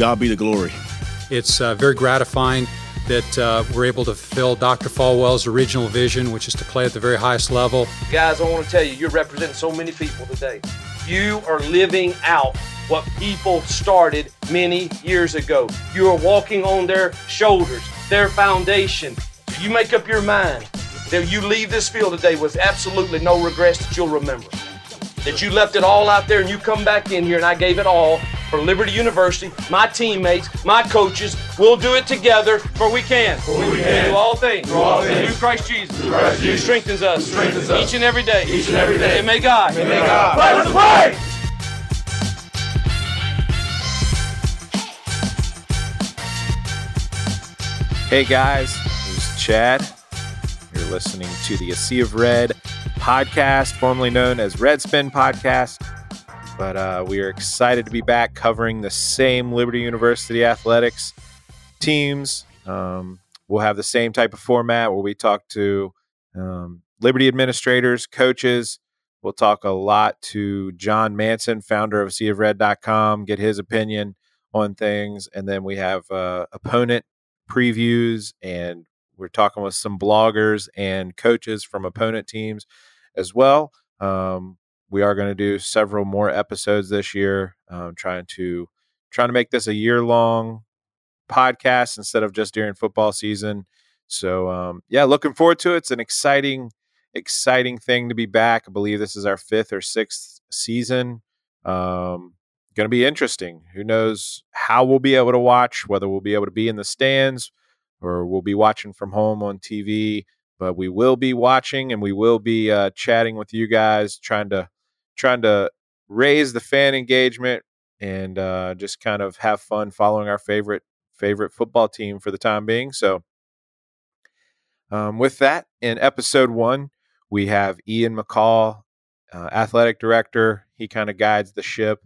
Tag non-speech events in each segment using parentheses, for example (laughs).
God be the glory. It's uh, very gratifying that uh, we're able to fulfill Dr. Falwell's original vision, which is to play at the very highest level. Guys, I want to tell you, you're representing so many people today. You are living out what people started many years ago. You are walking on their shoulders, their foundation. You make up your mind that you leave this field today with absolutely no regrets that you'll remember. That you left it all out there and you come back in here and I gave it all for Liberty University, my teammates, my coaches. We'll do it together for we can. For we can. Do all things. Do all things. Through Christ Jesus. Through Christ Who Jesus. strengthens us. Who strengthens us. Each and every day. Each and every day. And may God. And may God. Let us pray. Hey guys, this is Chad. You're listening to the A Sea of Red podcast, formerly known as Red Spin Podcast. But uh, we are excited to be back covering the same Liberty University athletics teams. Um, we'll have the same type of format where we talk to um, Liberty administrators, coaches. We'll talk a lot to John Manson, founder of seaofred.com, get his opinion on things. And then we have uh, opponent previews and we're talking with some bloggers and coaches from opponent teams as well. Um, we are going to do several more episodes this year, um, trying to trying to make this a year long podcast instead of just during football season. So um, yeah, looking forward to it. It's an exciting, exciting thing to be back. I believe this is our fifth or sixth season. Um, going to be interesting. Who knows how we'll be able to watch, whether we'll be able to be in the stands or we'll be watching from home on TV. But we will be watching and we will be uh, chatting with you guys, trying to trying to raise the fan engagement and uh, just kind of have fun following our favorite favorite football team for the time being. So, um, with that, in episode one, we have Ian McCall, uh, athletic director. He kind of guides the ship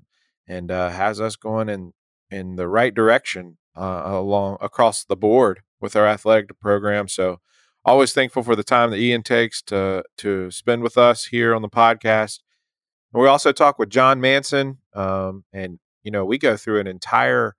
and uh, has us going in in the right direction uh, along across the board with our athletic program. So, always thankful for the time that Ian takes to to spend with us here on the podcast. We also talk with John Manson, um, and you know we go through an entire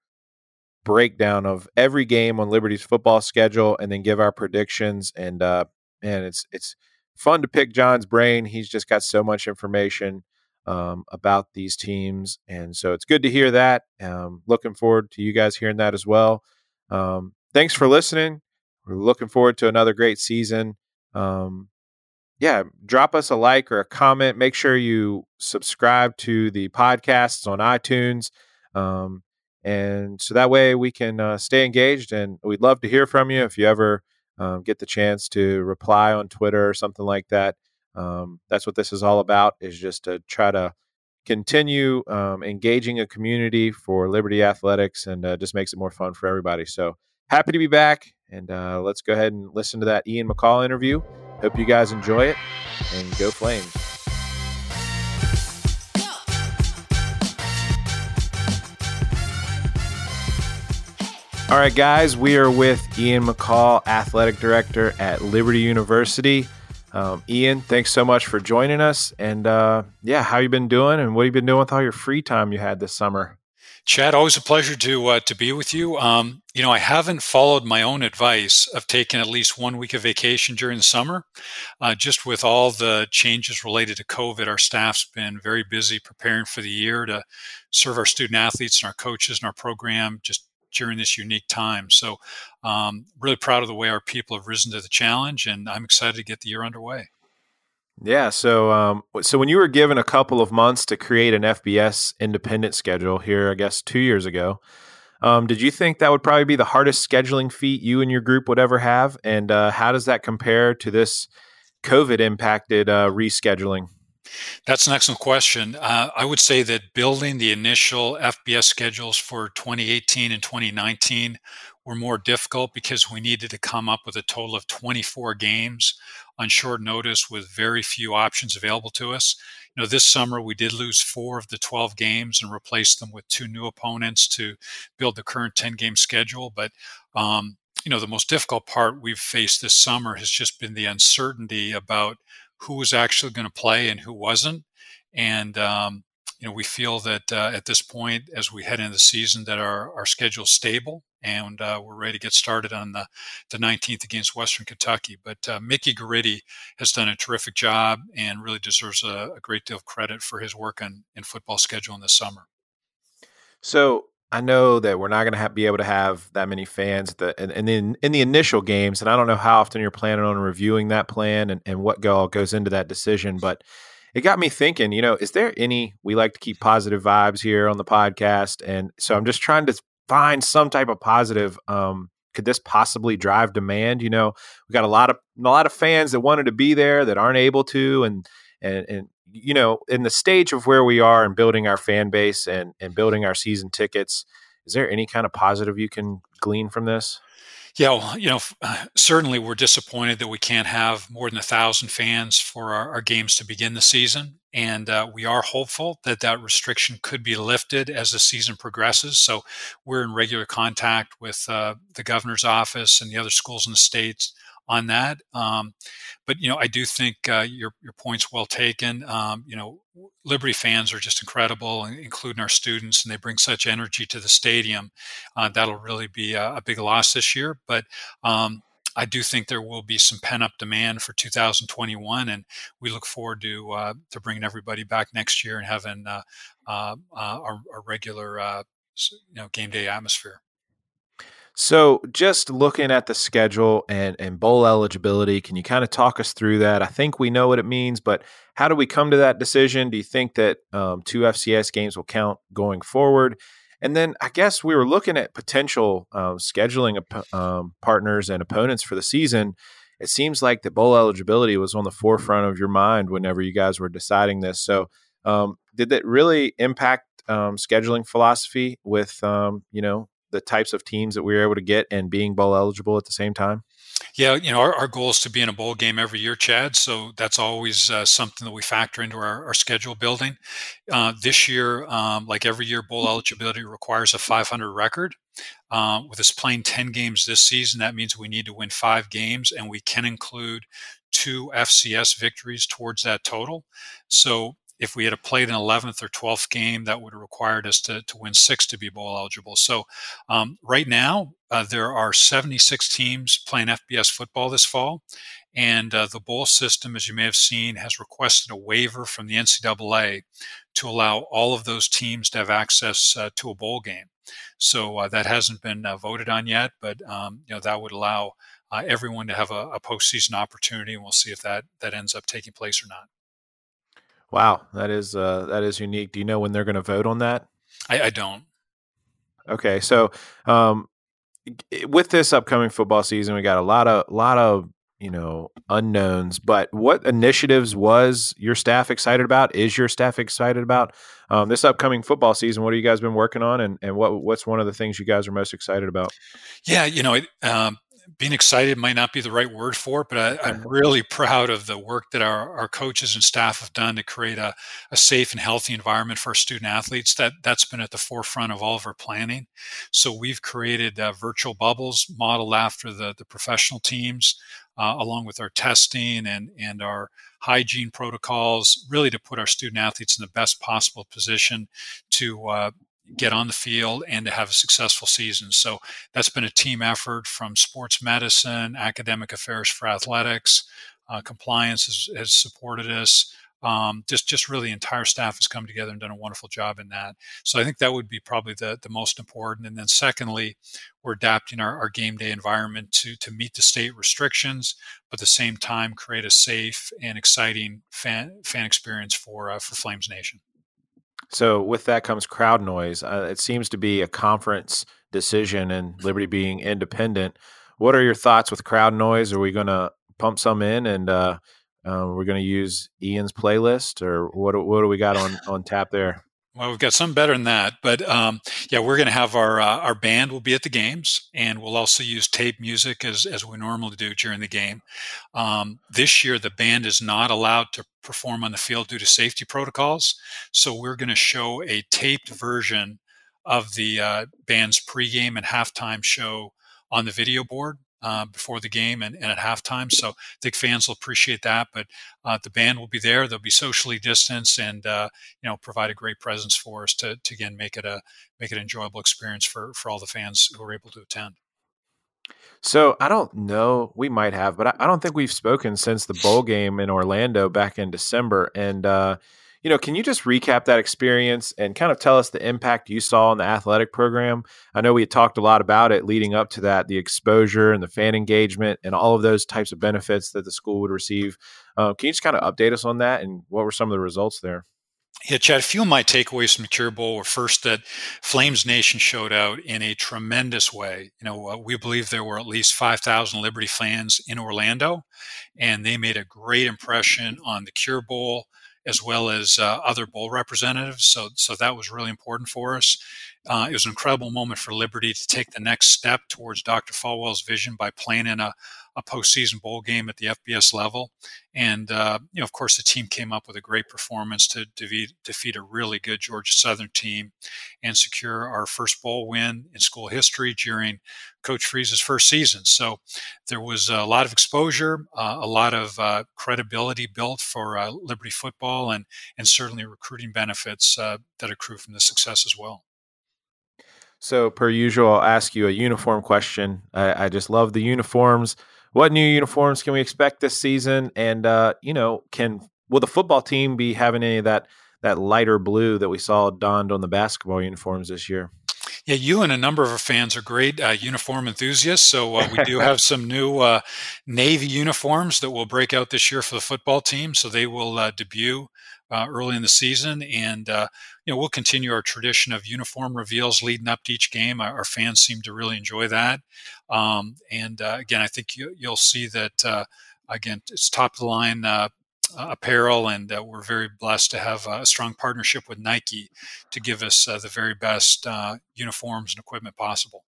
breakdown of every game on Liberty's football schedule, and then give our predictions. And uh, man, it's it's fun to pick John's brain. He's just got so much information um, about these teams, and so it's good to hear that. Um, looking forward to you guys hearing that as well. Um, thanks for listening. We're looking forward to another great season. Um, yeah, drop us a like or a comment. Make sure you subscribe to the podcasts on iTunes. Um, and so that way we can uh, stay engaged. And we'd love to hear from you if you ever um, get the chance to reply on Twitter or something like that. Um, that's what this is all about is just to try to continue um, engaging a community for Liberty Athletics and uh, just makes it more fun for everybody. So happy to be back. And uh, let's go ahead and listen to that Ian McCall interview. Hope you guys enjoy it and go Flames. All right, guys, we are with Ian McCall, athletic director at Liberty University. Um, Ian, thanks so much for joining us. And uh, yeah, how you been doing, and what have you been doing with all your free time you had this summer? Chad, always a pleasure to uh, to be with you. Um, you know, I haven't followed my own advice of taking at least one week of vacation during the summer. Uh, just with all the changes related to COVID, our staff's been very busy preparing for the year to serve our student athletes and our coaches and our program just during this unique time. So, um, really proud of the way our people have risen to the challenge, and I'm excited to get the year underway. Yeah. So, um, so when you were given a couple of months to create an FBS independent schedule here, I guess two years ago, um, did you think that would probably be the hardest scheduling feat you and your group would ever have? And uh, how does that compare to this COVID impacted uh, rescheduling? That's an excellent question. Uh, I would say that building the initial FBS schedules for 2018 and 2019 were more difficult because we needed to come up with a total of 24 games on short notice with very few options available to us. You know, this summer we did lose four of the 12 games and replaced them with two new opponents to build the current 10 game schedule. But, um, you know, the most difficult part we've faced this summer has just been the uncertainty about who was actually going to play and who wasn't. And, um, you know, we feel that uh, at this point, as we head into the season, that our our schedule's stable and uh, we're ready to get started on the the 19th against Western Kentucky. But uh, Mickey Guridy has done a terrific job and really deserves a, a great deal of credit for his work in football scheduling this summer. So I know that we're not going to be able to have that many fans the, and in, in the initial games, and I don't know how often you're planning on reviewing that plan and, and what all goes into that decision, but it got me thinking, you know, is there any, we like to keep positive vibes here on the podcast. And so I'm just trying to find some type of positive. Um, could this possibly drive demand? You know, we got a lot of, a lot of fans that wanted to be there that aren't able to, and, and, and, you know, in the stage of where we are and building our fan base and, and building our season tickets, is there any kind of positive you can glean from this? Yeah, you know, (sighs) certainly we're disappointed that we can't have more than a thousand fans for our, our, games to begin the season, and uh, we are hopeful that that restriction could be lifted as the season progresses. So we're in regular contact with uh, the governor's office and the other schools in the states on that. Um, but you know, I do think uh, your your point's well taken. Um, you know, Liberty fans are just incredible, including our students, and they bring such energy to the stadium. Uh, that'll really be a, a, big loss this year, but. Um, I do think there will be some pent up demand for 2021, and we look forward to uh, to bringing everybody back next year and having uh, uh, uh our, our, regular you know game day atmosphere. So, just looking at the schedule and, and bowl eligibility, can you kind of talk us through that? I think we know what it means, but how do we come to that decision? Do you think that um, two FCS games will count going forward? And then I guess we were looking at potential um, scheduling um, partners and opponents for the season. It seems like the bowl eligibility was on the forefront of your mind whenever you guys were deciding this. So, um, did that really impact um, scheduling philosophy with um, you know the types of teams that we were able to get and being bowl eligible at the same time? Yeah, you know, our, our goal is to be in a bowl game every year, Chad. So that's always uh, something that we factor into our, our schedule building. Uh, this year, um, like every year, bowl eligibility requires a 500 record. Uh, with us playing 10 games this season, that means we need to win five games, and we can include two FCS victories towards that total. So if we had played an 11th or 12th game, that would have required us to, to win six to be bowl eligible. So, um, right now, uh, there are 76 teams playing FBS football this fall. And uh, the bowl system, as you may have seen, has requested a waiver from the NCAA to allow all of those teams to have access uh, to a bowl game. So uh, that hasn't been uh, voted on yet, but um, you know that would allow uh, everyone to have a, a postseason opportunity, and we'll see if that that ends up taking place or not. Wow, that is uh, that is unique. Do you know when they're going to vote on that? I, I don't. Okay, so um, with this upcoming football season, we got a lot of lot of you know unknowns. But what initiatives was your staff excited about? Is your staff excited about um, this upcoming football season? What have you guys been working on, and and what what's one of the things you guys are most excited about? Yeah, you know, um, being excited might not be the right word for it, but I, am really proud of the work that our, our coaches and staff have done to create a, a safe and healthy environment for our student athletes. That that's been at the forefront of all of our planning. So we've created uh, virtual bubbles modeled after the the professional teams, uh, along with our testing and and our hygiene protocols, really to put our student athletes in the best possible position to uh, get on the field and to have a successful season. So that's been a team effort from sports medicine, academic affairs for athletics, uh, compliance has, has, supported us. Um, just, just really, entire staff has come together and done a wonderful job in that. So I think that would be probably the, the most important. And then, secondly, we're adapting our, our game day environment to to meet the state restrictions, but at the same time create a safe and exciting fan fan experience for uh, for Flames Nation. So with that comes crowd noise. Uh, it seems to be a conference decision, and Liberty being independent. What are your thoughts with crowd noise? Are we going to pump some in, and uh, uh, we're going to use Ian's playlist, or what? What do we got on on tap there? Well, we've got some better than that, but um, yeah, we're going to have our uh, our band will be at the games, and we'll also use tape music as as we normally do during the game. Um, this year, the band is not allowed to perform on the field due to safety protocols, so we're going to show a taped version of the uh, band's pregame and halftime show on the video board uh, before the game and, and, at halftime. So I think fans will appreciate that. But uh, the band will be there; they'll be socially distanced, and uh, you know provide a great presence for us to, to again make it a make it an enjoyable experience for for all the fans who are able to attend. So I don't know. We might have, but I, I don't think we've spoken since the bowl game in Orlando back in December. And uh, you know, can you just recap that experience and kind of tell us the impact you saw in the athletic program? I know we had talked a lot about it leading up to that, the exposure and the fan engagement and all of those types of benefits that the school would receive. Uh, can you just kind of update us on that and what were some of the results there? Yeah, Chad, a few of my takeaways from the Cure Bowl were first that Flames Nation showed out in a tremendous way. You know, uh, we believe there were at least 5,000 Liberty fans in Orlando, and they made a great impression on the Cure Bowl as well as uh, other bowl representatives. So, so that was really important for us. Uh, it was an incredible moment for Liberty to take the next step towards Dr. Falwell's vision by playing in a, a postseason bowl game at the FBS level. And, uh, you know, of course, the team came up with a great performance to defeat, defeat a really good Georgia Southern team and secure our first bowl win in school history during Coach Freeze's first season. So there was a lot of exposure, uh, a lot of uh, credibility built for uh, Liberty football, and, and certainly recruiting benefits uh, that accrue from the success as well. So, per usual, I'll ask you a uniform question. I, I, just love the uniforms. What new uniforms can we expect this season? And uh, you know, can will the football team be having any of that that lighter blue that we saw donned on the basketball uniforms this year? Yeah, you and a number of our fans are great uh, uniform enthusiasts. So uh, we do (laughs) have some new uh, navy uniforms that will break out this year for the football team. So they will uh, debut uh, early in the season, and uh, you know we'll continue our tradition of uniform reveals leading up to each game. Our, our fans seem to really enjoy that, um, and uh, again, I think you, will see that uh, again it's top of the line. Uh, apparel, and uh, we're very blessed to have a strong partnership with Nike to give us the very best uniforms and equipment possible.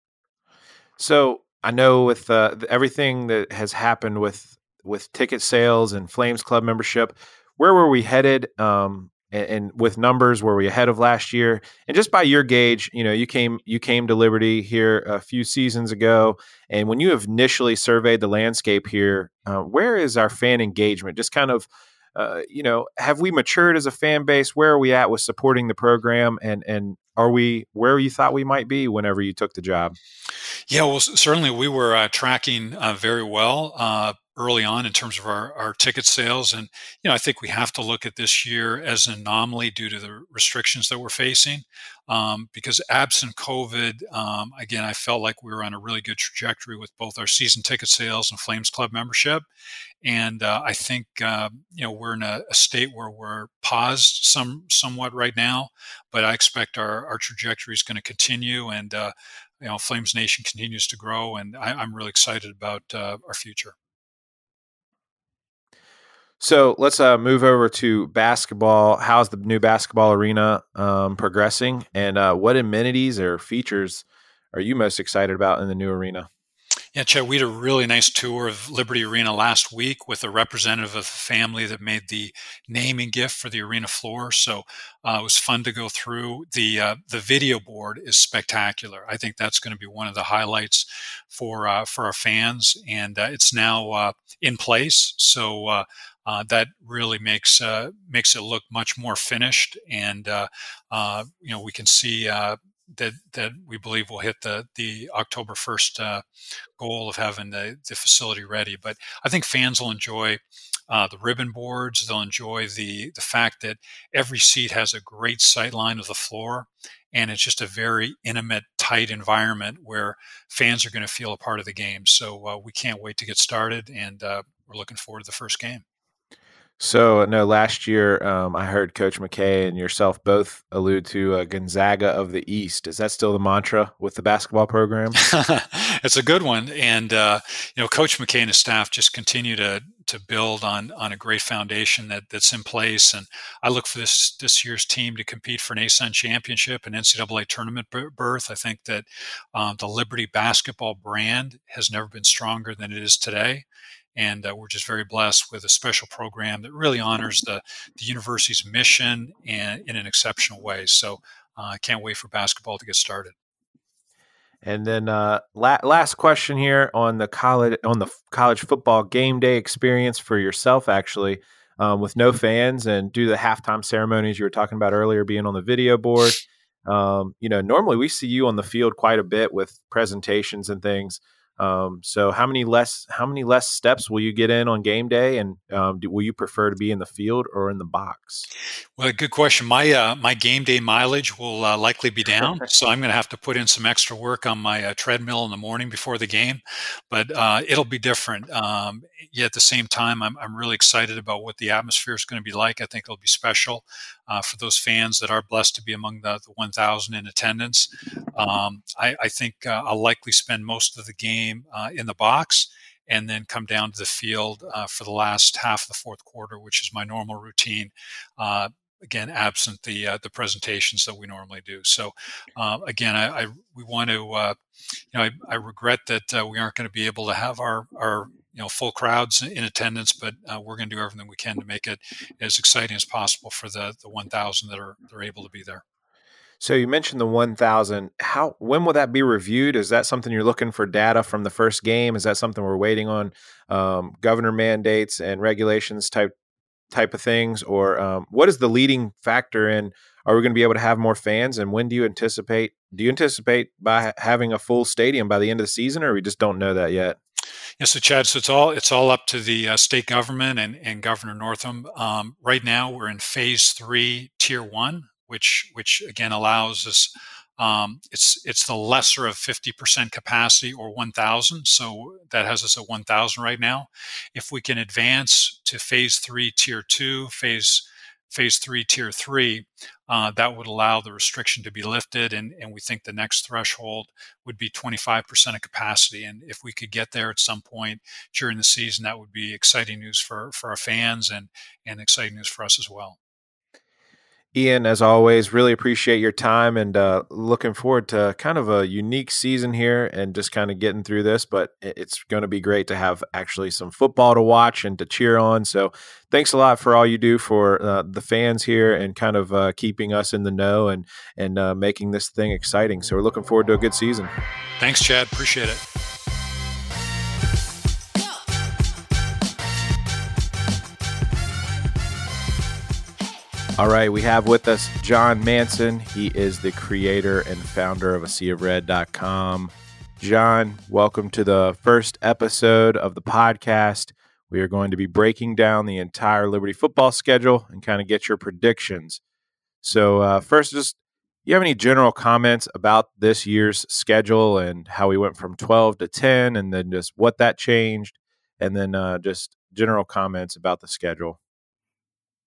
So I know with everything that has happened with with ticket sales and Flames Club membership, where were we headed? Um, and, and, with numbers, were we ahead of last year? And just by your gauge, you know, you came you came to Liberty here a few seasons ago, and when you have initially surveyed the landscape here, uh, where is our fan engagement? Just kind of. Uh, you know, have we matured as a fan base? Where are we at with supporting the program, and and are we where you thought we might be whenever you took the job? Yeah, well, certainly we were uh, tracking uh, very well. Early on in terms of our, our ticket sales. And, you know, I think we have to look at this year as an anomaly due to the restrictions that we're facing. Um, because absent COVID, um, again, I felt like we were on a really good trajectory with both our season ticket sales and Flames Club membership. And uh, I think, uh, you know, we're in a, a, state where we're paused some somewhat right now, but I expect our, our trajectory is going to continue. And, uh, you know, Flames Nation continues to grow, and I, am really excited about uh, our future. So let's uh, move over to basketball. How's the new basketball arena um, progressing, and uh, what amenities or features are you most excited about in the new arena? Yeah, Chad, we had a really nice tour of Liberty Arena last week with a representative of the family that made the naming gift for the arena floor. So uh, it was fun to go through. The uh, the video board is spectacular. I think that's going to be one of the highlights for uh, for our fans, and uh, it's now uh, in place. So uh, uh, that really makes uh, makes it look much more finished, and uh, uh you know we can see uh, that that we believe we'll hit the the October first uh, goal of having the, the facility ready. But I think fans will enjoy the ribbon boards. They'll enjoy the the fact that every seat has a great sight line of the floor, and it's just a very intimate, tight environment where fans are going to feel a part of the game. So we can't wait to get started, and we're looking forward to the first game. So no, last year um, I heard Coach McKay and yourself both allude to uh, Gonzaga of the East. Is that still the mantra with the basketball program? (laughs) it's a good one, and uh, you know, Coach McKay and his staff just continue to to build on on a great foundation that that's in place. And I look for this this year's team to compete for an ASUN championship and NCAA tournament berth. I think that um, the Liberty basketball brand has never been stronger than it is today and uh, we're just very blessed with a special program that really honors the, the university's mission and in an exceptional way. So uh, I can't wait for basketball to get started. And then uh, la- last question here on the college on the college football game day experience for yourself, actually, um, with no fans and do the halftime ceremonies you were talking about earlier, being on the video board. Um, you know, normally we see you on the field quite a bit with presentations and things. Um, so how many less how many less steps will you get in on game day, and um, do, will you prefer to be in the field or in the box? Well, good question. My uh, my game day mileage will uh, likely be down, (laughs) so I'm going to have to put in some extra work on my uh, treadmill in the morning before the game, but uh, it'll be different. Um, yet at the same time, I'm I'm really excited about what the atmosphere is going to be like. I think it'll be special uh, for those fans that are blessed to be among the, the 1,000 in attendance. Um, I, I, think uh, I'll likely spend most of the game uh, in the box and then come down to the field uh, for the last half of the fourth quarter, which is my normal routine uh, again absent the uh, the presentations that we normally do. So again, I, I, we want to you know I, I regret that we aren't going to be able to have our our you know full crowds in attendance, but uh, we're going to do everything we can to make it as exciting as possible for the the 1,000 that are that are able to be there. So you mentioned the 1,000. How when will that be reviewed? Is that something you're looking for data from the first game? Is that something we're waiting on um, governor mandates and regulations type type of things, or um, what is the leading factor in? Are we going to be able to have more fans? And when do you anticipate? Do you anticipate by having a full stadium by the end of the season, or we just don't know that yet? Yeah, so Chad, so it's all it's all up to the uh, state government and, and Governor Northam. Um, right now, we're in phase three, tier one, which which again allows us. Um, it's it's the lesser of 50% capacity or 1,000. So that has us at 1,000 right now. If we can advance to phase three, tier two, phase phase three, tier three, uh, that would allow the restriction to be lifted. And, and we think the next threshold would be 25% of capacity. And if we could get there at some point during the season, that would be exciting news for, for our fans and, and exciting news for us as well. Ian, as always, really appreciate your time and uh, looking forward to kind of a unique season here and just kind of getting through this. But it's going to be great to have actually some football to watch and to cheer on. So thanks a lot for all you do for uh, the fans here and kind of uh, keeping us in the know and and uh, making this thing exciting. So we're looking forward to a good season. Thanks, Chad. Appreciate it. All right, we have with us John Manson. He is the creator and founder of AseaofRed.com. John, welcome to the first episode of the podcast. We are going to be breaking down the entire Liberty football schedule and kind of get your predictions. So, uh, first, just you have any general comments about this year's schedule and how we went from 12 to 10 and then just what that changed? And then uh, just general comments about the schedule.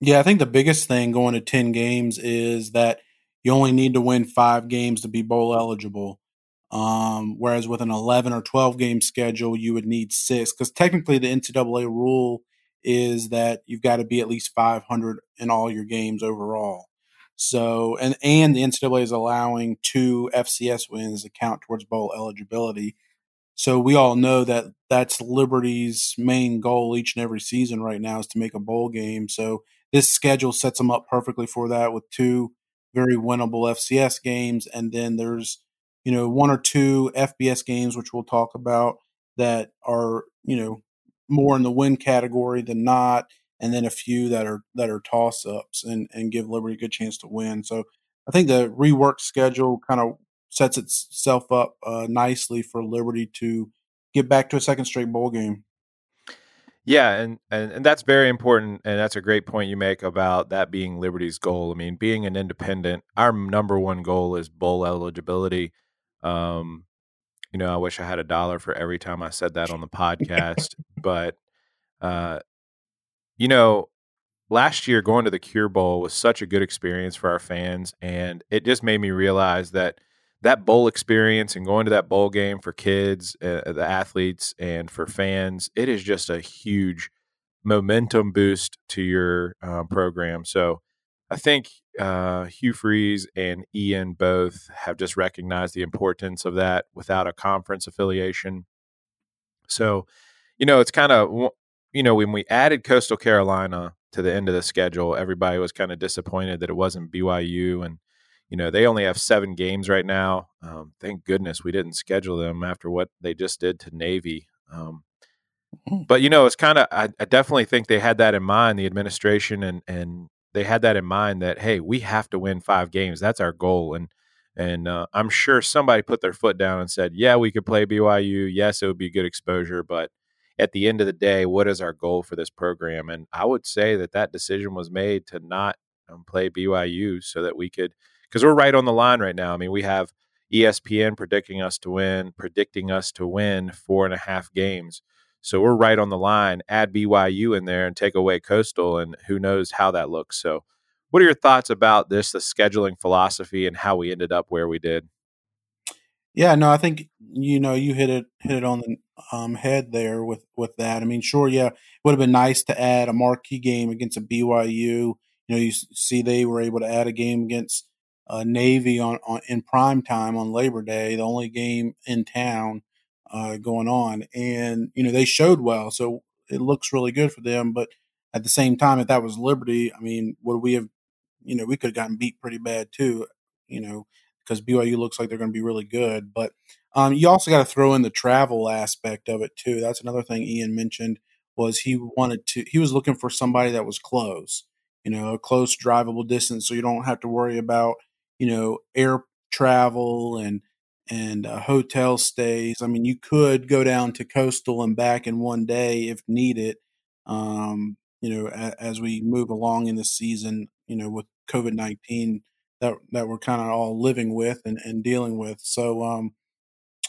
Yeah, I think the biggest thing going to 10 games is that you only need to win five games to be bowl eligible. Um, whereas with an 11 or 12 game schedule, you would need six because technically the NCAA rule is that you've got to be at least 500 in all your games overall. So, and, and the NCAA is allowing two FCS wins to count towards bowl eligibility. So we all know that that's Liberty's main goal each and every season right now is to make a bowl game. So this schedule sets them up perfectly for that with two very winnable FCS games, and then there's you know one or two FBS games which we'll talk about that are you know more in the win category than not, and then a few that are that are toss ups and and give Liberty a good chance to win. So I think the reworked schedule kind of sets itself up uh, nicely for Liberty to get back to a second straight bowl game. Yeah, and, and and that's very important, and that's a great point you make about that being Liberty's goal. I mean, being an independent, our number one goal is bowl eligibility. Um, you know, I wish I had a dollar for every time I said that on the podcast, (laughs) but uh, you know, last year going to the Cure Bowl was such a good experience for our fans, and it just made me realize that that bowl experience and going to that bowl game for kids, uh, the athletes, and for fans, it is just a huge momentum boost to your uh, program. So I think uh, Hugh Freeze and Ian both have just recognized the importance of that without a conference affiliation. So, you know, it's kind of, you know, when we added Coastal Carolina to the end of the schedule, everybody was kind of disappointed that it wasn't BYU and you know, they only have seven games right now. Um, thank goodness we didn't schedule them after what they just did to Navy. Um, mm. but you know, it's kind of I, I, definitely think they had that in mind, the administration, and and they had that in mind that hey, we have to win five games. That's our goal, and and uh, I'm sure somebody put their foot down and said, yeah, we could play BYU. Yes, it would be good exposure, but at the end of the day, what is our goal for this program? And I would say that that decision was made to not um, play BYU so that we could because we're right on the line right now. I mean, we have ESPN predicting us to win, predicting us to win four and a half games. So we're right on the line. Add BYU in there and take away Coastal, and who knows how that looks. So, what are your thoughts about this, the scheduling philosophy, and how we ended up where we did? Yeah, no, I think you know you hit it hit it on the um, head there with with that. I mean, sure, yeah, it would have been nice to add a marquee game against a BYU. You know, you see they were able to add a game against uh, Navy on, on in prime time on Labor Day, the only game in town uh, going on, and you know they showed well, so it looks really good for them. But at the same time, if that was Liberty, I mean, would we have, you know, we could have gotten beat pretty bad too, you know, because BYU looks like they're going to be really good. But um, you also got to throw in the travel aspect of it too. That's another thing Ian mentioned was he wanted to he was looking for somebody that was close, you know, a close drivable distance, so you don't have to worry about you know, air travel and and uh, hotel stays. I mean, you could go down to coastal and back in one day if needed. Um, you know, a, as we move along in the season, you know, with COVID nineteen that that we're kind of all living with and, and dealing with. So, um,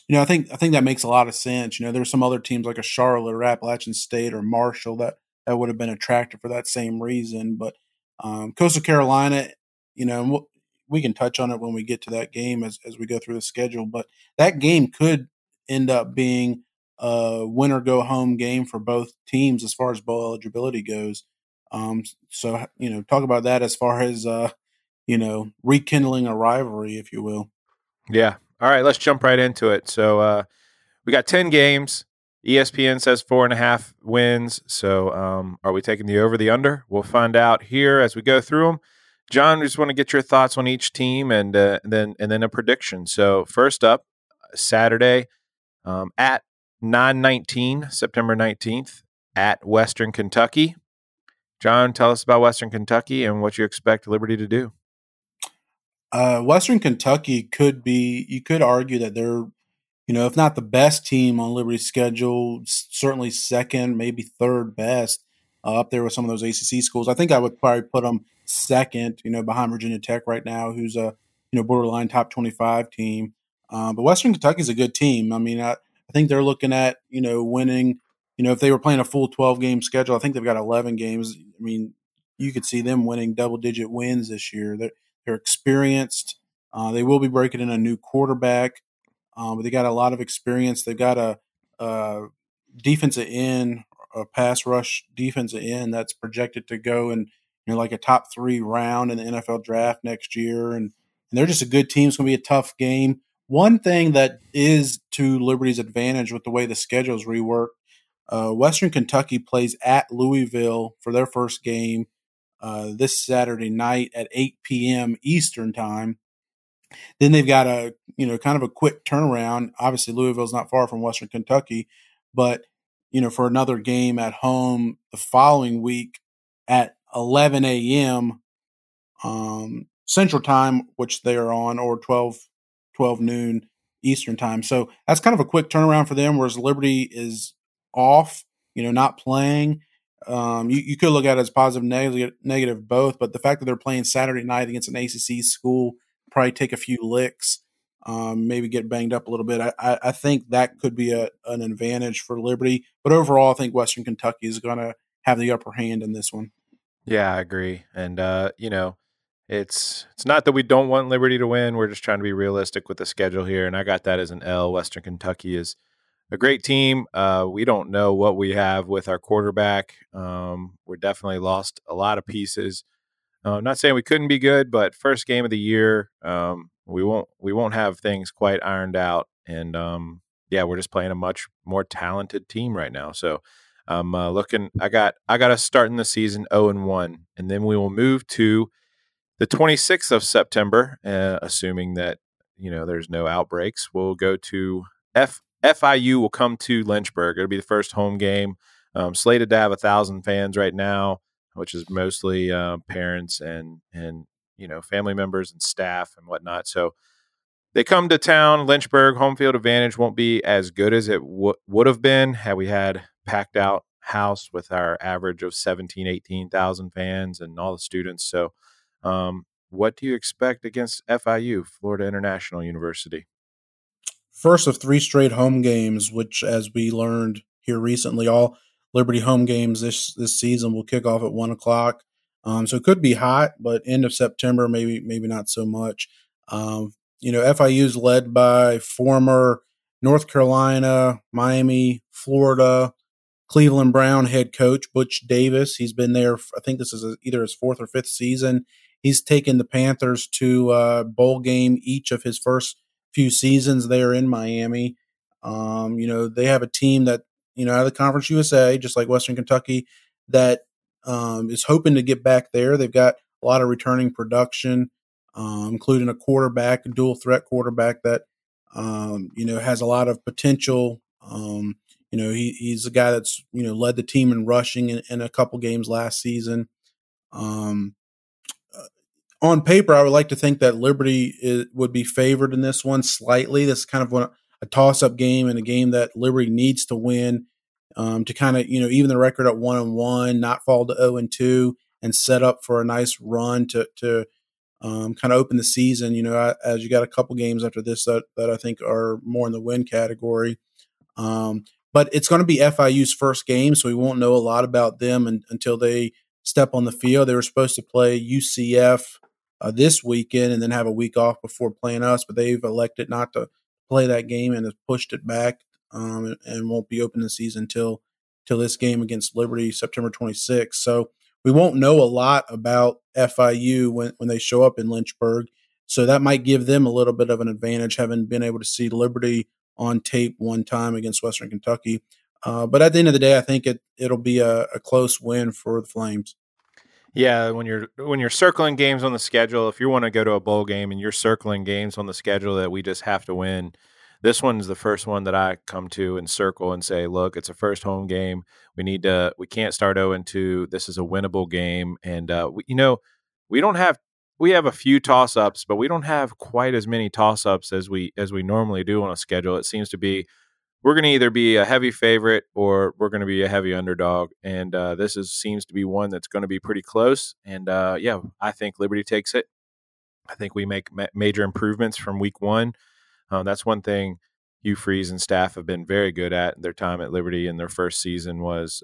you know, I think I think that makes a lot of sense. You know, there's some other teams like a Charlotte or Appalachian State or Marshall that that would have been attractive for that same reason. But um, Coastal Carolina, you know, we can touch on it when we get to that game as, as we go through the schedule. But that game could end up being a winner go home game for both teams as far as bowl eligibility goes. Um, so you know, talk about that as far as uh, you know, rekindling a rivalry, if you will. Yeah. All right, let's jump right into it. So uh, we got ten games. ESPN says four and a half wins. So um, are we taking the over the under? We'll find out here as we go through them. John, just want to get your thoughts on each team and uh, then and then a prediction. So first up, Saturday um, at nine nineteen, September nineteenth at Western Kentucky. John, tell us about Western Kentucky and what you expect Liberty to do. Uh, Western Kentucky could be. You could argue that they're, you know, if not the best team on Liberty's schedule, certainly second, maybe third best, uh, up there with some of those ACC schools. I think I would probably put them second, you know, behind Virginia Tech right now, who's a you know borderline top twenty five team. Um, but Western Kentucky is a good team. I mean, I, I think they're looking at you know winning. You know, if they were playing a full twelve game schedule, I think they've got eleven games. I mean, you could see them winning double digit wins this year. They're they're experienced. Uh, they will be breaking in a new quarterback, um, but they got a lot of experience. They've got a, a defensive end, a pass rush defensive end that's projected to go and you know, like a top three round in the NFL draft next year. And, and they're just a good team. It's going to be a tough game. One thing that is to Liberty's advantage with the way the schedule is reworked, uh, Western Kentucky plays at Louisville for their first game uh, this Saturday night at 8 p.m. Eastern time. Then they've got a you know kind of a quick turnaround. Obviously, Louisville's not far from Western Kentucky, but you know for another game at home the following week at 11 a.m. Um, Central Time, which they are on, or 12, 12 noon Eastern Time. So that's kind of a quick turnaround for them, whereas Liberty is off, you know, not playing. Um, you, you could look at it as positive, negative, negative both, but the fact that they're playing Saturday night against an ACC school probably take a few licks, um, maybe get banged up a little bit. I, I, I think that could be a, an advantage for Liberty, but overall, I think Western Kentucky is going to have the upper hand in this one. Yeah, I agree. And uh, you know, it's it's not that we don't want Liberty to win. We're just trying to be realistic with the schedule here. And I got that as an L. Western Kentucky is a great team. Uh, we don't know what we have with our quarterback. Um, we're definitely lost a lot of pieces. Uh, I'm not saying we couldn't be good, but first game of the year, um, we won't we won't have things quite ironed out. And um, yeah, we're just playing a much more talented team right now. So I'm uh, looking. I got I got us starting the season 0 and one, and then we will move to the 26th of September, uh, assuming that you know there's no outbreaks, we'll go to F FIU will come to Lynchburg. It'll be the first home game. Um, slated to have a thousand fans right now, which is mostly uh, parents and and you know family members and staff and whatnot. So they come to town. Lynchburg home field advantage won't be as good as it w- would have been had we had packed out house with our average of 17 18,000 fans and all the students. So um, what do you expect against FIU, Florida International University? First of three straight home games, which, as we learned here recently, all Liberty home games this this season will kick off at one o'clock. Um, so it could be hot, but end of September, maybe maybe not so much. Um, you know, FIU is led by former North Carolina, Miami, Florida, Cleveland Brown head coach Butch Davis. He's been there. I think this is either his fourth or fifth season. He's taken the Panthers to a bowl game each of his first few seasons there in Miami. Um, you know, they have a team that you know out of the Conference USA, just like Western Kentucky, that um, is hoping to get back there. They've got a lot of returning production, um, including a quarterback, a dual threat quarterback that um, you know has a lot of potential. Um, you know, he, he's a guy that's you know led the team in rushing in, in a couple games last season. Um, uh, on paper, I would like to think that Liberty is, would be favored in this one slightly. This is kind of one, a toss-up game and a game that Liberty needs to win um, to kind of you know even the record at one and one, not fall to zero and two, and set up for a nice run to to um, kind of open the season. You know, as you got a couple games after this that that I think are more in the win category. Um, but it's going to be FIU's first game, so we won't know a lot about them and, until they step on the field. They were supposed to play UCF uh, this weekend and then have a week off before playing us, but they've elected not to play that game and have pushed it back um, and won't be open the season until till this game against Liberty September 26th. So we won't know a lot about FIU when, when they show up in Lynchburg. So that might give them a little bit of an advantage, having been able to see Liberty on tape one time against Western Kentucky. Uh, but at the end of the day, I think it it'll be a, a close win for the Flames. Yeah, when you're when you're circling games on the schedule, if you want to go to a bowl game and you're circling games on the schedule that we just have to win, this one's the first one that I come to and circle and say, look, it's a first home game. We need to we can't start 0 and 2. This is a winnable game, and uh, we, you know we don't have we have a few toss ups, but we don't have quite as many toss ups as we as we normally do on a schedule. It seems to be we're going to either be a heavy favorite or we're going to be a heavy underdog, and uh, this is seems to be one that's going to be pretty close. And uh, yeah, I think Liberty takes it. I think we make ma- major improvements from week one. Um, that's one thing Hugh Freeze and staff have been very good at their time at Liberty in their first season was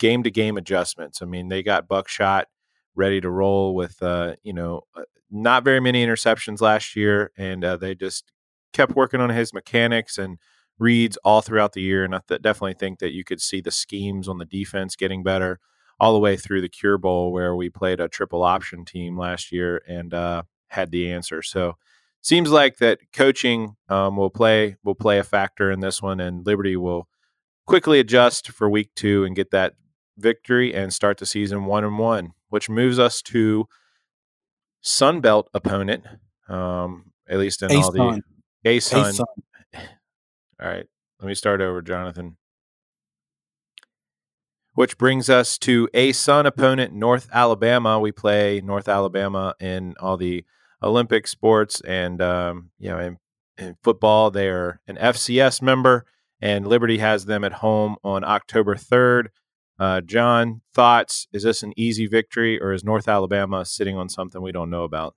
game to game adjustments. I mean, they got Buckshot ready to roll with uh, you know uh, not very many interceptions last year, and uh, they just kept working on his mechanics and reads all throughout the year. And I th- definitely think that you could see the schemes on the defense getting better all the way through the Cure Bowl, where we played a triple option team last year and uh, had the answer. So seems like that coaching um, will play will play a factor in this one, and Liberty will quickly adjust for week two and get that victory and start the season one and one which moves us to Sun Belt opponent, um, at least in all the ASUN. All right, let me start over, Jonathan. Which brings us to ASUN opponent, North Alabama. We play North Alabama in all the Olympic sports and um, you know in, in football. They are an FCS member, and Liberty has them at home on October third. Uh, John, thoughts? Is this an easy victory, or is North Alabama sitting on something we don't know about?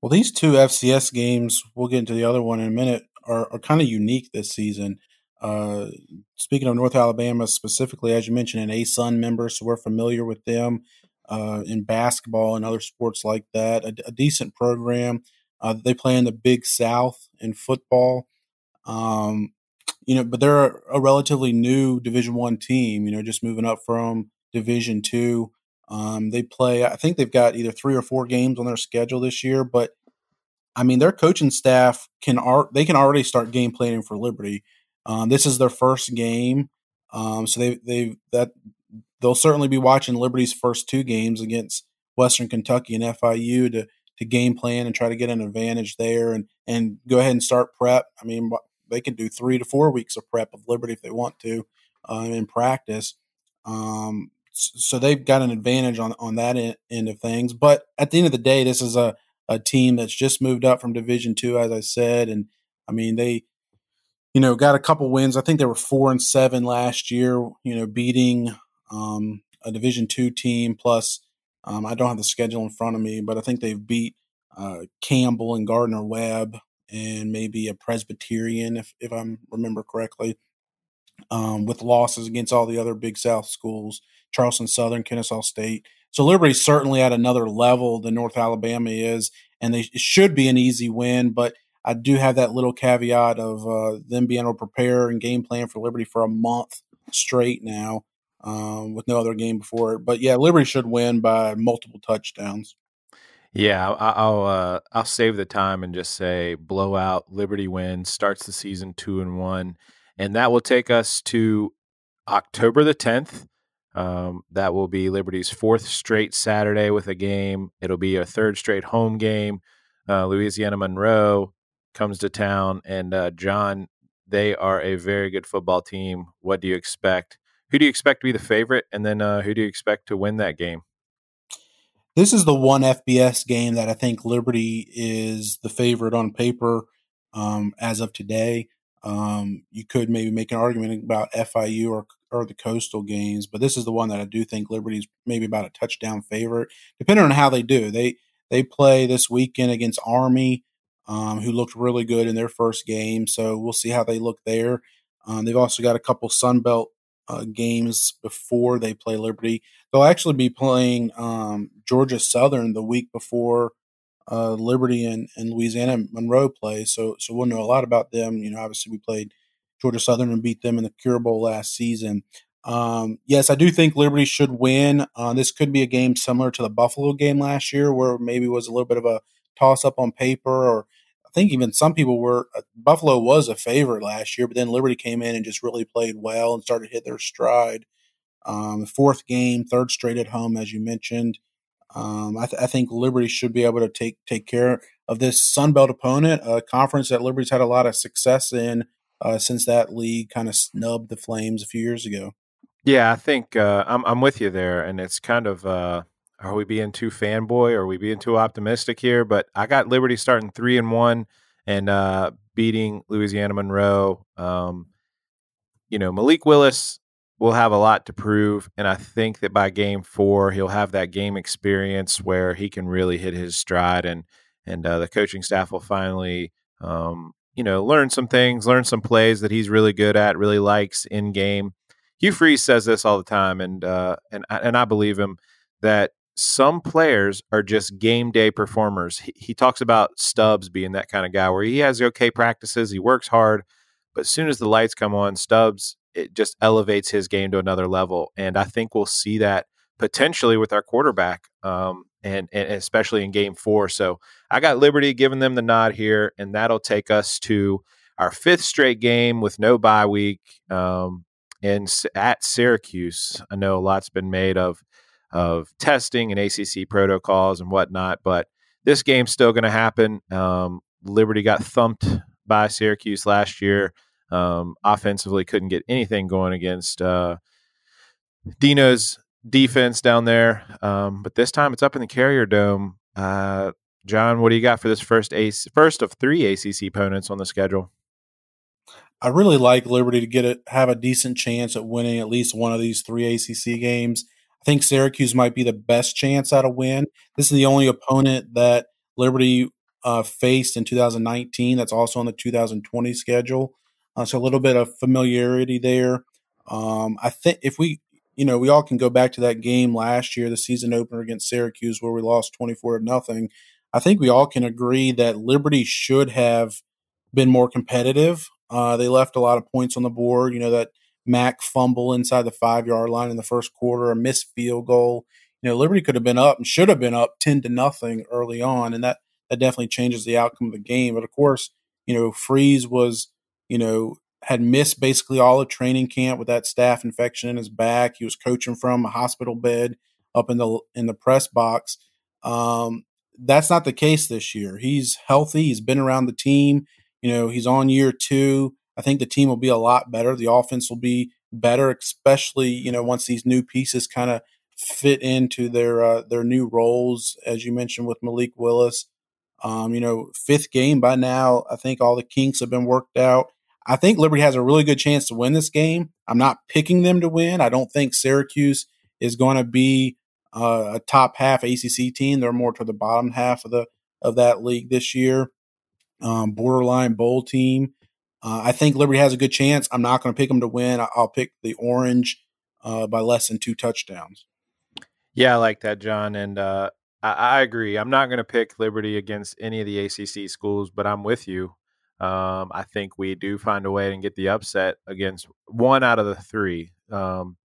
Well, these two FCS games, we'll get into the other one in a minute, are, are kind of unique this season. Uh, speaking of North Alabama specifically, as you mentioned, an ASUN member, so we're familiar with them uh, in basketball and other sports like that. A, a decent program. Uh, they play in the Big South in football. Um, you know, but they're a, relatively new Division One team. You know, just moving up from Division Two. Um, they play. I think they've got either three or four games on their schedule this year. But I mean, their coaching staff can art. They can already start game planning for Liberty. Um, this is their first game, um, so they they that they'll certainly be watching Liberty's first two games against Western Kentucky and FIU to to game plan and try to get an advantage there and and go ahead and start prep. I mean, they can do three to four weeks of prep of Liberty if they want to uh, in practice. Um, so they've got an advantage on on that end of things. But at the end of the day, this is a a team that's just moved up from Division Two, as I said, and I mean they, you know, got a couple wins. I think they were four and seven last year. You know, beating um, a Division Two team. Plus, um, I don't have the schedule in front of me, but I think they've beat uh, Campbell and Gardner Webb and maybe a Presbyterian, if if I remember correctly. Um, with losses against all the other Big South schools, Charleston Southern, Kennesaw State. So Liberty's certainly at another level than North Alabama is, and they, it should be an easy win. But I do have that little caveat of uh, them being able to prepare and game plan for Liberty for a month straight now, um, with no other game before it. But yeah, Liberty should win by multiple touchdowns. Yeah, I'll uh, I'll save the time and just say blowout. Liberty wins, starts the season two and one, and that will take us to October the tenth. Um, that will be Liberty's fourth straight Saturday with a game. It'll be a third straight home game. Uh, Louisiana Monroe comes to town, and uh, John, they are a very good football team. What do you expect? Who do you expect to be the favorite, and then uh, who do you expect to win that game? This is the one FBS game that I think Liberty is the favorite on paper um, as of today. Um, you could maybe make an argument about FIU or or the coastal games, but this is the one that I do think Liberty's maybe about a touchdown favorite, depending on how they do. They they play this weekend against Army, um, who looked really good in their first game, so we'll see how they look there. Um, they've also got a couple Sun Belt uh, games before they play Liberty. They'll actually be playing um, Georgia Southern the week before uh, Liberty and, and Louisiana Monroe play. So so we'll know a lot about them. You know, obviously we played Georgia Southern and beat them in the Cure Bowl last season. Um, yes, I do think Liberty should win. Uh, this could be a game similar to the Buffalo game last year, where maybe was a little bit of a toss up on paper, or think even some people were. Uh, Buffalo was a favorite last year, but then Liberty came in and just really played well and started to hit their stride. Um, fourth game, third straight at home, as you mentioned. Um, I, th- I, think Liberty should be able to take take care of this Sun Belt opponent, a conference that Liberty's had a lot of success in uh, since that league kind of snubbed the Flames a few years ago. Yeah, I think uh, I'm I'm with you there, and it's kind of uh, are we being too fanboy? Are we being too optimistic here? But I got Liberty starting three and one and uh, beating Louisiana Monroe. Um, you know, Malik Willis will have a lot to prove, and I think that by game four he'll have that game experience where he can really hit his stride, and and uh, the coaching staff will finally um, you know, learn some things, learn some plays that he's really good at, really likes in game. Hugh Freeze says this all the time, and uh, and and I believe him that some players are just game day performers. He, he talks about Stubbs being that kind of guy where he has okay practices, he works hard, but as soon as the lights come on, Stubbs it just elevates his game to another level, and I think we'll see that potentially with our quarterback. Um, and, and especially in game four. So I got Liberty giving them the nod here, and that'll take us to our fifth straight game with no bye week um, and at Syracuse. I know a lot's been made of of testing and ACC protocols and whatnot, but this game's still going to happen. Um, Liberty got thumped by Syracuse last year. Um, offensively, couldn't get anything going against uh, Dino's defense down there. Um, but this time it's up in the Carrier Dome. Uh, John, what do you got for this first first of three ACC opponents on the schedule? I really like Liberty to get it, have a decent chance at winning at least one of these three ACC games. I think Syracuse might be the best chance at a win. This is the only opponent that Liberty uh, faced in 2019 that's also on the 2020 schedule. Uh, so a little bit of familiarity there. Um, I think if we you know, we all can go back to that game last year, the season opener against Syracuse, where we lost 24 to nothing. I think we all can agree that Liberty should have been more competitive. Uh, they left a lot of points on the board. You know, that Mack fumble inside the five yard line in the first quarter, a missed field goal. You know, Liberty could have been up and should have been up 10 to nothing early on. And that, that definitely changes the outcome of the game. But of course, you know, Freeze was, you know, had missed basically all of training camp with that staph infection in his back. He was coaching from a hospital bed up in the in the press box. Um, that's not the case this year. He's healthy. He's been around the team. You know, he's on year two. I think the team will be a lot better. The offense will be better, especially you know once these new pieces kind of fit into their uh, their new roles, as you mentioned with Malik Willis. Um, you know, fifth game by now. I think all the kinks have been worked out. I think Liberty has a really good chance to win this game. I'm not picking them to win. I don't think Syracuse is going to be uh, a top half ACC team. They're more to the bottom half of the of that league this year. Um, borderline bowl team. Uh, I think Liberty has a good chance. I'm not going to pick them to win. I'll pick the Orange uh, by less than two touchdowns. Yeah, I like that, John. And uh, I, I, agree. I'm not going to pick Liberty against any of the ACC schools, but I'm with you. Um, I think we do find a way and get the upset against one out of the three. Um,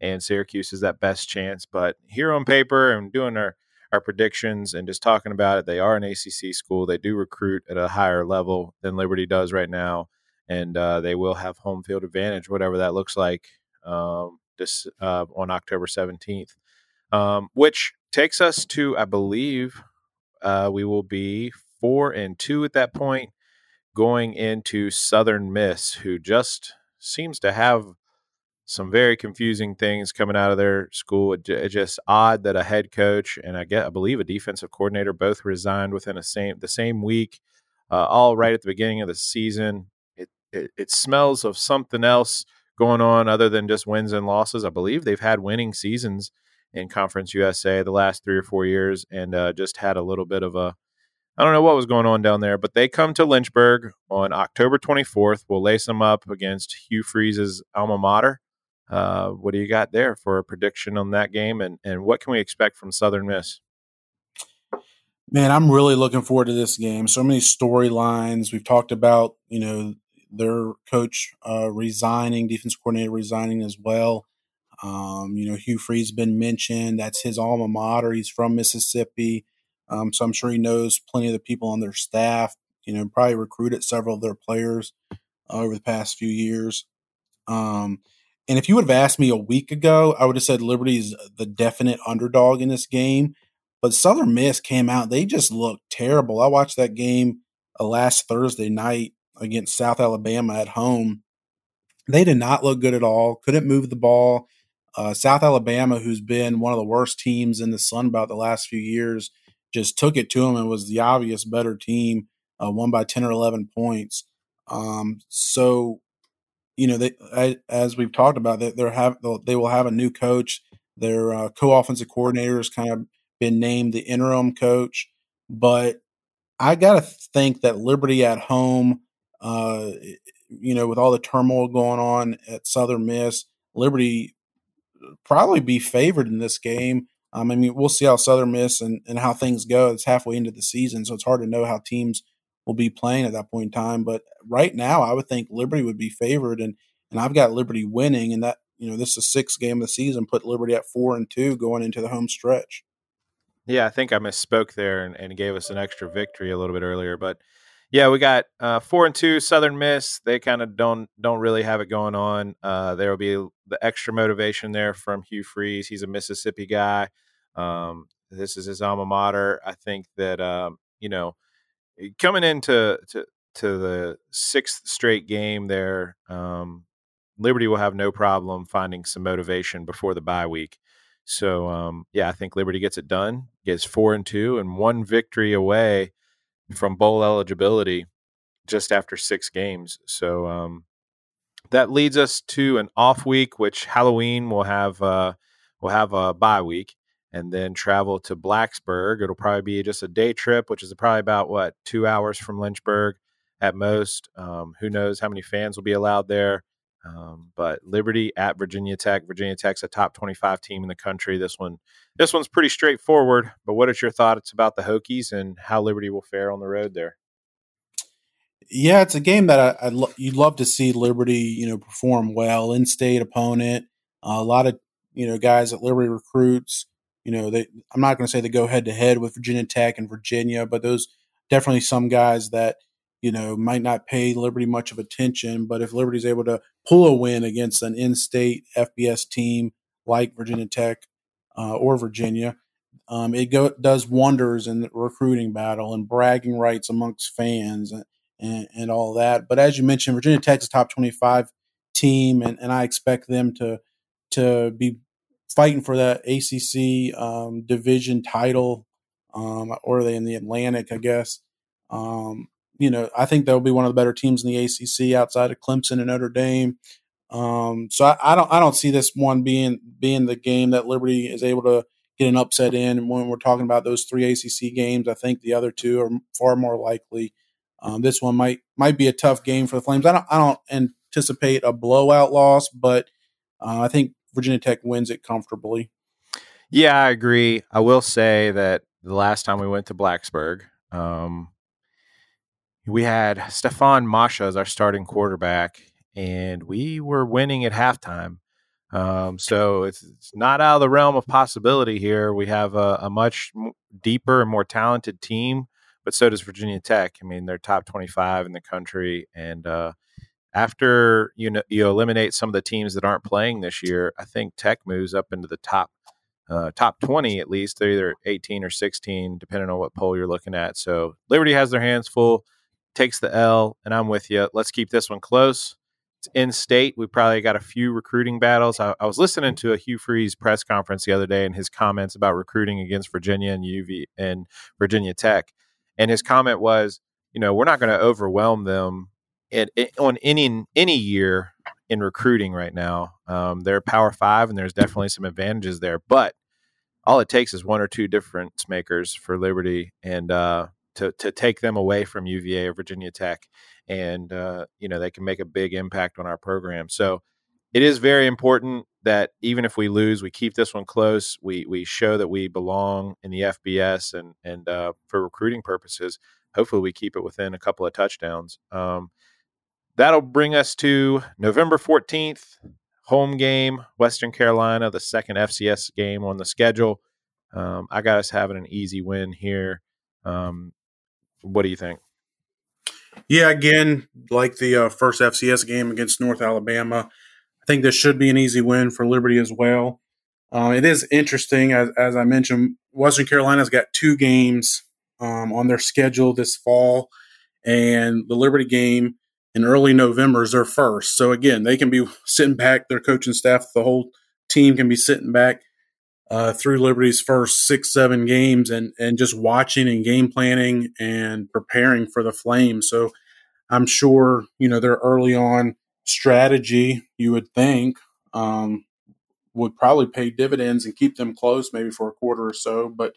and Syracuse is that best chance. But here on paper and doing our, our predictions and just talking about it, they are an ACC school. They do recruit at a higher level than Liberty does right now. And uh, they will have home field advantage, whatever that looks like, um, this uh, on October 17th um, which takes us to, I believe, uh, we will be four and two at that point, going into Southern Miss, who just seems to have some very confusing things coming out of their school. It, it's just odd that a head coach and I get, I believe, a defensive coordinator both resigned within a same the same week, uh, all right at the beginning of the season. It, it smells of something else going on other than just wins and losses. I believe they've had winning seasons in Conference USA the last three or four years, and uh, just had a little bit of a I don't know what was going on down there, but they come to Lynchburg on October 24th. We'll lace them up against Hugh Freeze's alma mater. Uh, what do you got there for a prediction on that game, and and what can we expect from Southern Miss? Man, I'm really looking forward to this game. So many storylines. We've talked about, you know, their coach uh, resigning, defense coordinator resigning as well. Um, you know, Hugh Freeze has been mentioned. That's his alma mater. He's from Mississippi. Um, so I'm sure he knows plenty of the people on their staff. You know, probably recruited several of their players uh, over the past few years. Um, and if you would have asked me a week ago, I would have said Liberty is the definite underdog in this game. But Southern Miss came out; they just looked terrible. I watched that game uh, last Thursday night against South Alabama at home. They did not look good at all. Couldn't move the ball. Uh, South Alabama, who's been one of the worst teams in the Sun Belt the last few years, just took it to them and was the obvious better team, uh, won by 10 or 11 points. Um, so, you know, they, I, as we've talked about, they, they're have, they will have a new coach. Their uh, co-offensive coordinator has kind of been named the interim coach, but I got to think that Liberty at home, uh, you know, with all the turmoil going on at Southern Miss, Liberty probably be favored in this game. Um, I mean, we'll see how Southern Miss and, and how things go. It's halfway into the season, so it's hard to know how teams will be playing at that point in time. But right now, I would think Liberty would be favored, and and I've got Liberty winning, and that you know this is the sixth game of the season, put Liberty at four and two going into the home stretch. Yeah, I think I misspoke there and, and gave us an extra victory a little bit earlier, but yeah, we got uh, four and two Southern Miss. They kind of don't don't really have it going on. Uh, there will be the extra motivation there from Hugh Freeze. He's a Mississippi guy. Um, this is his alma mater. I think that um, you know coming into to to the sixth straight game there, um, Liberty will have no problem finding some motivation before the bye week. So um, yeah, I think Liberty gets it done. Gets four and two and one victory away from bowl eligibility just after six games. So um, that leads us to an off week, which Halloween will have uh, will have a bye week, and then travel to Blacksburg. It'll probably be just a day trip, which is probably about what two hours from Lynchburg at most. Um, who knows how many fans will be allowed there? Um, but Liberty at Virginia Tech. Virginia Tech's a top 25 team in the country. This one, this one's pretty straightforward. But what is your thoughts about the Hokies and how Liberty will fare on the road there? Yeah, it's a game that I, lo- you'd love to see Liberty, you know, perform well. In-state opponent, uh, a lot of you know guys that Liberty recruits. You know, they I'm not going to say they go head to head with Virginia Tech and Virginia, but those definitely some guys that you know, might not pay Liberty much of attention. But if Liberty's able to pull a win against an in-state FBS team like Virginia Tech, uh, or Virginia. Um, it go, does wonders in the recruiting battle and bragging rights amongst fans and, and, and all that. But as you mentioned, Virginia Tech's top 25 team, and, and I expect them to to be fighting for that ACC um, division title, um, or are they in the Atlantic? I guess. Um, you know, I think they'll be one of the better teams in the ACC outside of Clemson and Notre Dame. Um, so I, I, don't I don't see this one being being the game that Liberty is able to get an upset in. And when we're talking about those three ACC games, I think the other two are far more likely. Um, this one might might be a tough game for the Flames. I don't I don't anticipate a blowout loss, but uh, I think Virginia Tech wins it comfortably. Yeah, I agree. I will say that the last time we went to Blacksburg, um, we had Stefan Masha as our starting quarterback, and we were winning at halftime. Um, so it's, it's, not out of the realm of possibility here. We have a, a, much deeper and more talented team, but so does Virginia Tech. I mean, they're top 25 in the country. And uh, after you know you eliminate some of the teams that aren't playing this year, I think Tech moves up into the top uh, top 20 at least. They're either 18 or 16, depending on what poll you're looking at. So Liberty has their hands full, takes the L, and I'm with you. Let's keep this one close It's in state. We probably got a few recruiting battles. I, I, was listening to a Hugh Freeze press conference the other day and his comments about recruiting against Virginia and UV and Virginia Tech. And his comment was, you know, we're not going to overwhelm them in, in, on any any year in recruiting right now. Um, they're Power Five, and there's definitely some advantages there. But all it takes is one or two difference makers for Liberty, and uh, to to take them away from UVA or Virginia Tech and uh, you know they can make a big impact on our program. So it is very important that even if we lose, we keep this one close. We we show that we belong in the FBS, and and uh, for recruiting purposes, hopefully we keep it within a couple of touchdowns. Um, that'll bring us to November fourteenth, home game, Western Carolina, the second FCS game on the schedule. Um, I got us having an easy win here. Um, what do you think? Yeah, again, like the uh, first FCS game against North Alabama, I think this should be an easy win for Liberty as well. Uh, it is interesting, as, as I mentioned, Western Carolina's got two games um, on their schedule this fall, and the Liberty game in early November is their first. So again, they can be (laughs) sitting back, their coaching staff, the whole team can be sitting back uh, through Liberty's first six, seven games and, and just watching and game planning and preparing for the Flames. So I'm sure, you know, their early on strategy, you would think, um, would probably pay dividends and keep them close maybe for a quarter or so. But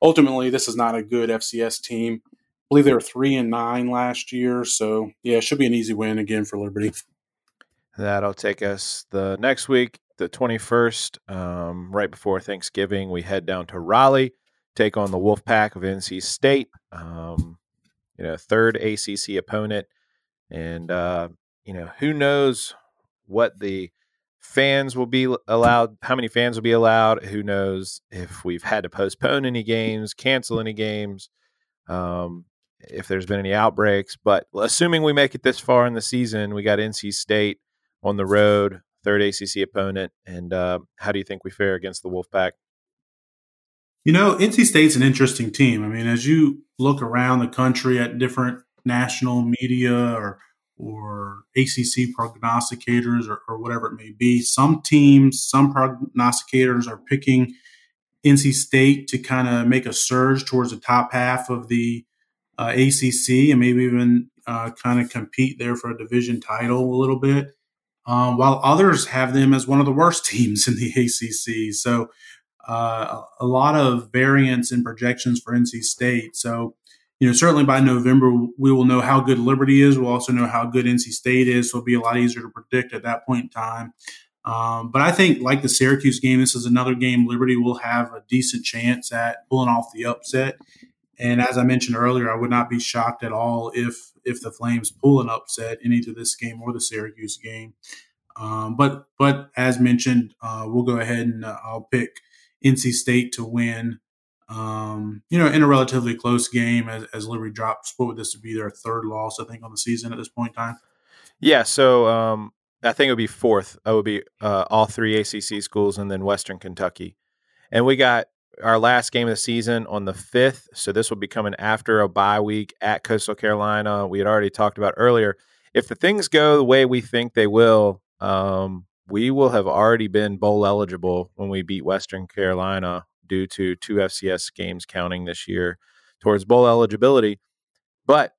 ultimately, this is not a good FCS team. I believe they were three and nine last year. So, yeah, it should be an easy win again for Liberty. That'll take us the next week the 21st, um, right before Thanksgiving, we head down to Raleigh, take on the Wolfpack of NC State, um, you know, third ACC opponent. And, uh, you know, who knows what the fans will be allowed, how many fans will be allowed. Who knows if we've had to postpone any games, cancel any games, um, if there's been any outbreaks. But assuming we make it this far in the season, we got NC State on the road third ACC opponent. And uh, how do you think we fare against the Wolfpack? You know, NC State's an interesting team. I mean, as you look around the country at different national media or or ACC prognosticators or, or whatever it may be, some teams, some prognosticators are picking NC State to kind of make a surge towards the top half of the uh, ACC and maybe even uh, kind of compete there for a division title a little bit um, while others have them as one of the worst (laughs) teams in the ACC. So uh, a lot of variance in projections for NC State. So you know, certainly by November we will know how good Liberty is. We'll also know how good NC State is. So it'll be a lot easier to predict at that point in time. Um, but I think, like the Syracuse game, this is another game Liberty will have a decent chance at pulling off the upset. And as I mentioned earlier, I would not be shocked at all if if the Flames pull an upset in either this game or the Syracuse game. Um, but but as mentioned, uh, we'll go ahead and uh, I'll pick NC State to win. Um, you know, in a relatively close game, as, as Liberty drops, what would this be their third loss? I think on the season at this point in time. Yeah, so um, I think it would be fourth. It would be uh, all three ACC schools and then Western Kentucky. And we got our last game of the season on the 5th. So this will be coming after a bye week at Coastal Carolina. We had already talked about earlier. If the things go the way we think they will, um, we will have already been bowl eligible when we beat Western Carolina due to two FCS games counting this year towards bowl eligibility. But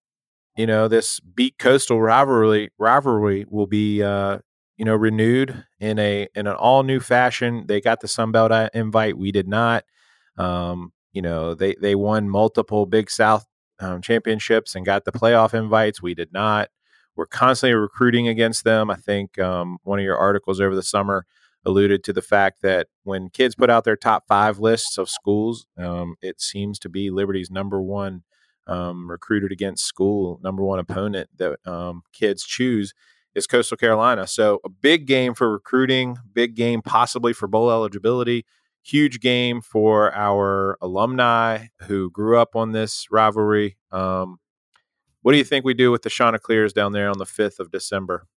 you know, this beat Coastal rivalry rivalry will be uh, you know renewed in a in an all new fashion. They got the Sun Belt uh, invite, we did not. Um, you know, they they won multiple Big South um, championships and got the playoff invites. We did not. We're constantly recruiting against them. I think um, one of your articles over the summer alluded to the fact that when kids put out their top five lists of schools, um, it seems to be Liberty's number one um, recruited against school, number one opponent that um, kids choose is Coastal Carolina. So a big game for recruiting, big game possibly for bowl eligibility huge game for our alumni who grew up on this rivalry. Um, what do you think we do with the Chanticleers down there on the 5th of December?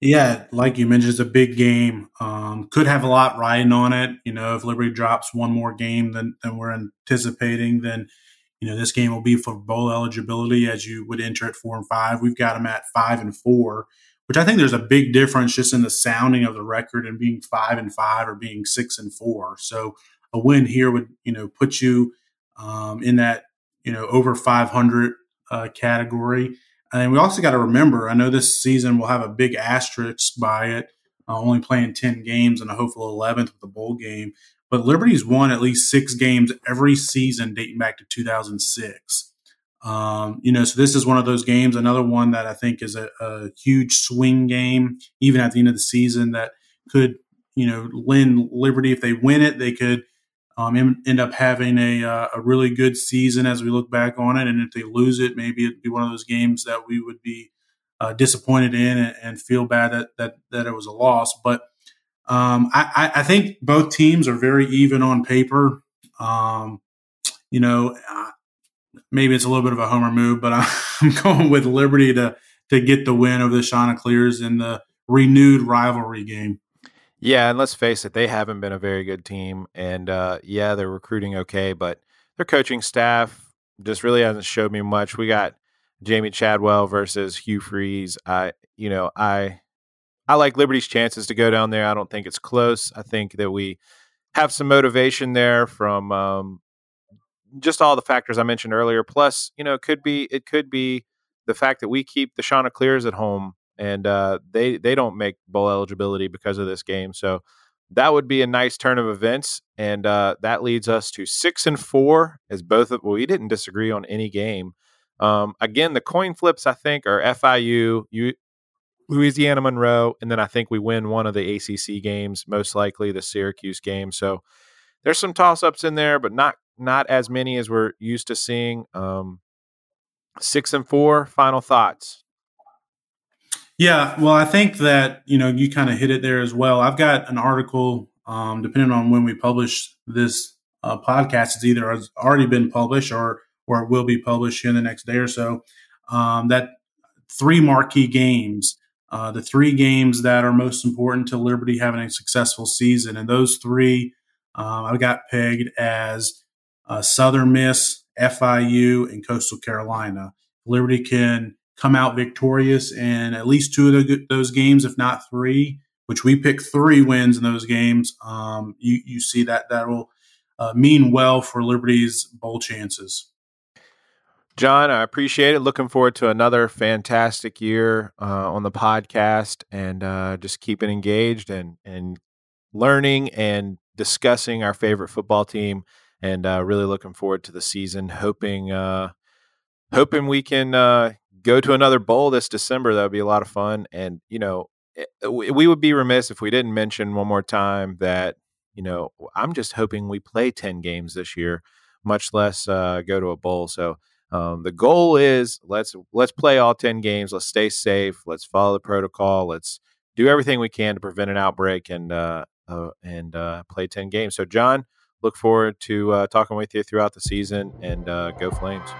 Yeah, like you mentioned, it's a big game. Um, could have a lot riding on it. You know, if Liberty drops one more game than, than we're anticipating, then you know this game will be for bowl eligibility as you would enter at four and five. We've got them at five and four, which I think there's a big difference just in the sounding of the record and being five and five or being six and four. So a win here would, you know, put you um, in that, you know, over 500 uh, category. And we also got to remember, I know this season will have a big asterisk by it, uh, only playing 10 games and a hopeful 11th with the bowl game. But Liberty's won at least six games every season dating back to 2006. Um, you know, so this is one of those games, another one that I think is a, a, huge swing game, even at the end of the season, that could, you know, lend Liberty. If they win it, they could um, end up having a, uh, a really good season as we look back on it. And if they lose it, maybe it'd be one of those games that we would be uh, disappointed in and, and, feel bad that, that, that it was a loss. But um, I, I, think both teams are very even on paper. Um, you know, maybe it's a little bit of a homer move, but (laughs) I'm going with Liberty to to get the win over the Chanticleers in the renewed rivalry game. Yeah, and let's face it, they haven't been a very good team, and uh, yeah, they're recruiting okay, but their coaching staff just really hasn't showed me much. We got Jamey Chadwell versus Hugh Freeze. I, you know, I, I like Liberty's chances to go down there. I don't think it's close. I think that we have some motivation there from um, just all the factors I mentioned earlier. Plus, you know, it could be it could be the fact that we keep the Chanticleers at home and uh, they they don't make bowl eligibility because of this game. So that would be a nice turn of events, and uh, that leads us to six and four. As both of well, we didn't disagree on any game. Um, again, the coin flips I think are FIU, U, Louisiana Monroe, and then I think we win one of the ACC games, most likely the Syracuse game. So there's some toss ups in there, but not not as many as we're used to seeing. Um, six and four. Final thoughts. Yeah, well, I think that you know you kind of hit it there as well. I've got an article, um, depending on when we publish this uh, podcast, it's either has already been published or or it will be published in the next day or so. Um, that three marquee games, uh, the three games that are most important to Liberty having a successful season, and those three um, I've got pegged as uh, Southern Miss, FIU, and Coastal Carolina. Liberty can come out victorious in at least two of the, those games, if not three, which we pick three wins in those games. Um, you, you see that that will uh, mean well for Liberty's bowl chances. John, I appreciate it. Looking forward to another fantastic year uh, on the podcast and uh, just keeping engaged and, and learning and discussing our favorite football team and uh, really looking forward to the season. Hoping uh, hoping we can uh, go to another bowl this December. That would be a lot of fun. And you know, it, eh, we would be remiss if we didn't mention one more time that you know I'm just hoping we play ten games this year, much less uh, go to a bowl. So. Um, the goal is let's let's play all 10 games let's stay safe let's follow the protocol let's do everything we can to prevent an outbreak and uh, uh, and uh, play 10 games so john look forward to uh, talking with you throughout the season and uh, go Flames.